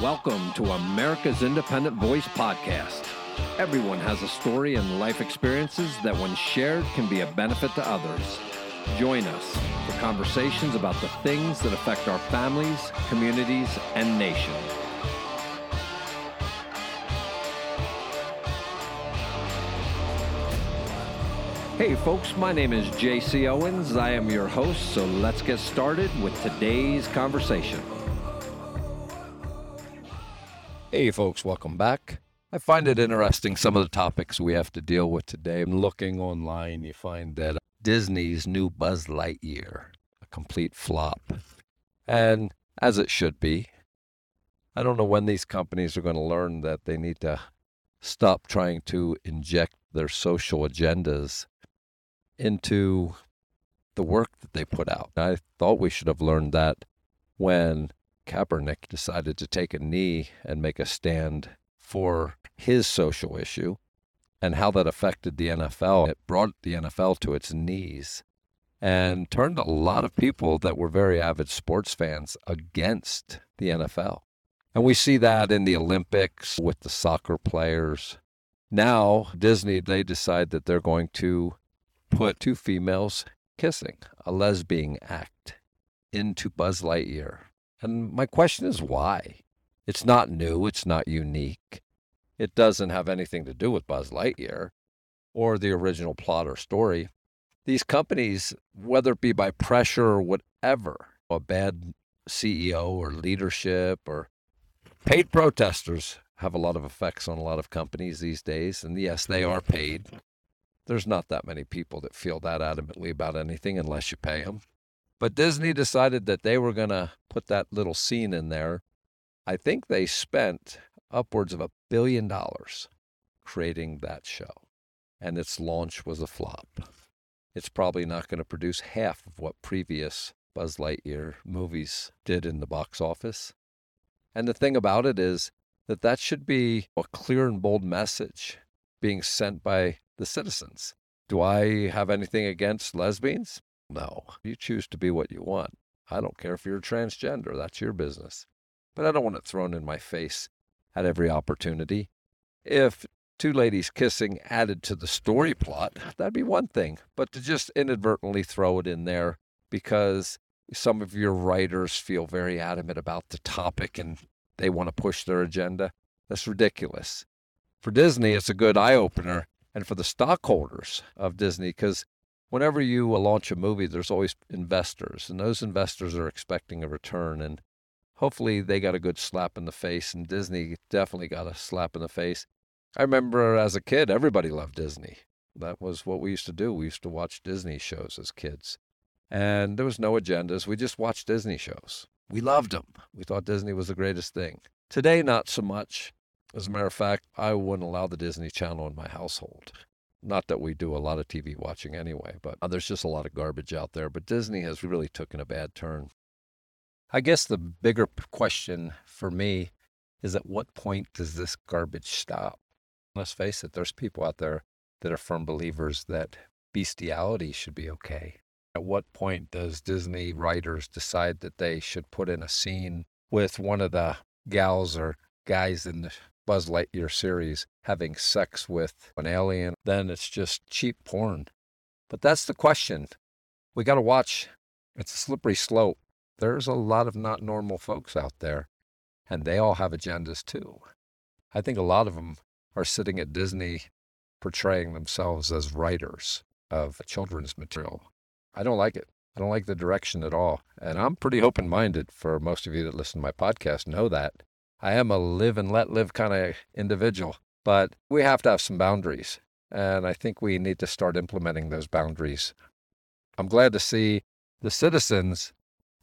Welcome to America's Independent Voice Podcast. Everyone has a story and life experiences that, when shared, can be a benefit to others. Join us for conversations about the things that affect our families, communities, and nation. Hey, folks, my name is JC Owens. I am your host, so let's get started with today's conversation. Hey, folks, welcome back. I find it interesting some of the topics we have to deal with today. Looking online, you find that Disney's new Buzz Lightyear, a complete flop. And as it should be, I don't know when these companies are going to learn that they need to stop trying to inject their social agendas into the work that they put out. I thought we should have learned that when Kaepernick decided to take a knee and make a stand for his social issue and how that affected the NFL. It brought the NFL to its knees and turned a lot of people that were very avid sports fans against the NFL. And we see that in the Olympics with the soccer players. Now, Disney, they decide that they're going to put two females kissing, a lesbian act, into Buzz Lightyear. And my question is why? It's not new, it's not unique. It doesn't have anything to do with Buzz Lightyear or the original plot or story. These companies, whether it be by pressure or whatever, a bad CEO or leadership or paid protesters have a lot of effects on a lot of companies these days. And yes, they are paid there's not that many people that feel that adamantly about anything unless you pay them. But Disney decided that they were going to put that little scene in there. I think they spent upwards of a billion dollars creating that show, and its launch was a flop. It's probably not going to produce half of what previous Buzz Lightyear movies did in the box office. And the thing about it is that that should be a clear and bold message being sent by the citizens. Do I have anything against lesbians? No. You choose to be what you want. I don't care if you're transgender, that's your business. But I don't want it thrown in my face at every opportunity. If two ladies kissing added to the story plot, that'd be one thing. But to just inadvertently throw it in there because some of your writers feel very adamant about the topic and they want to push their agenda, that's ridiculous. For Disney, it's a good eye opener and for the stockholders of Disney because whenever you uh, launch a movie, there's always investors, and those investors are expecting a return. And hopefully, they got a good slap in the face, and Disney definitely got a slap in the face. I remember as a kid, everybody loved Disney. That was what we used to do. We used to watch Disney shows as kids. And there was no agendas. We just watched Disney shows. We loved them. We thought Disney was the greatest thing. Today, not so much. As a matter of fact, I wouldn't allow the Disney Channel in my household. Not that we do a lot of TV watching anyway, but uh, there's just a lot of garbage out there. But Disney has really taken a bad turn. I guess the bigger question for me is at what point does this garbage stop? Let's face it, there's people out there that are firm believers that bestiality should be okay. At what point does Disney writers decide that they should put in a scene with one of the gals or guys in the Buzz Lightyear series having sex with an alien, then it's just cheap porn. But that's the question. We got to watch. It's a slippery slope. There's a lot of not normal folks out there, and they all have agendas too. I think a lot of them are sitting at Disney portraying themselves as writers of children's material. I don't like it. I don't like the direction at all. And I'm pretty open minded for most of you that listen to my podcast know that. I am a live and let live kind of individual, but we have to have some boundaries. And I think we need to start implementing those boundaries. I'm glad to see the citizens,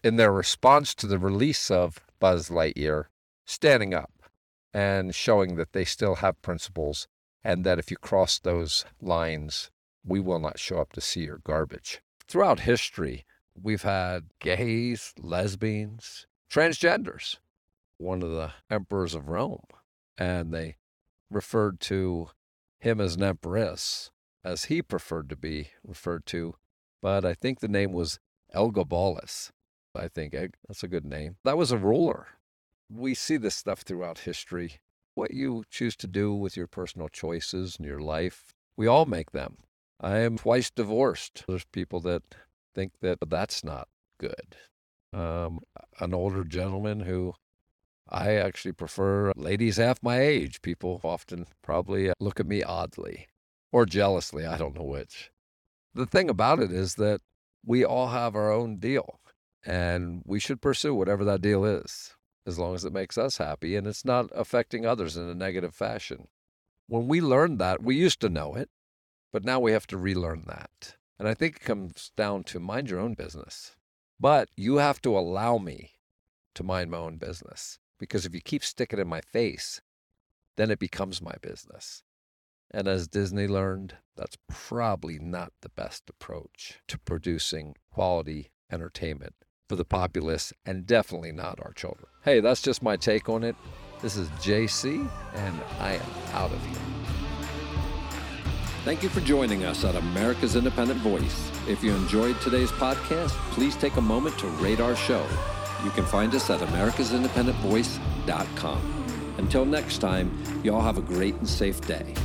in their response to the release of Buzz Lightyear, standing up and showing that they still have principles and that if you cross those lines, we will not show up to see your garbage. Throughout history, we've had gays, lesbians, transgenders one of the emperors of Rome, and they referred to him as an empress, as he preferred to be referred to. But I think the name was Elgabalus. I think that's a good name. That was a ruler. We see this stuff throughout history. What you choose to do with your personal choices and your life, we all make them. I am twice divorced. There's people that think that that's not good. Um, an older gentleman who I actually prefer ladies half my age. People often probably uh, look at me oddly or jealously. I don't know which. The thing about it is that we all have our own deal and we should pursue whatever that deal is as long as it makes us happy and it's not affecting others in a negative fashion. When we learned that, we used to know it, but now we have to relearn that. And I think it comes down to mind your own business. But you have to allow me to mind my own business because if you keep sticking in my face, then it becomes my business. And as Disney learned, that's probably not the best approach to producing quality entertainment for the populace and definitely not our children. Hey, that's just my take on it. This is JC, and I am out of here. Thank you for joining us at America's Independent Voice. If you enjoyed today's podcast, please take a moment to rate our show. You can find us at americasindependentvoice.com. Until next time, y'all have a great and safe day.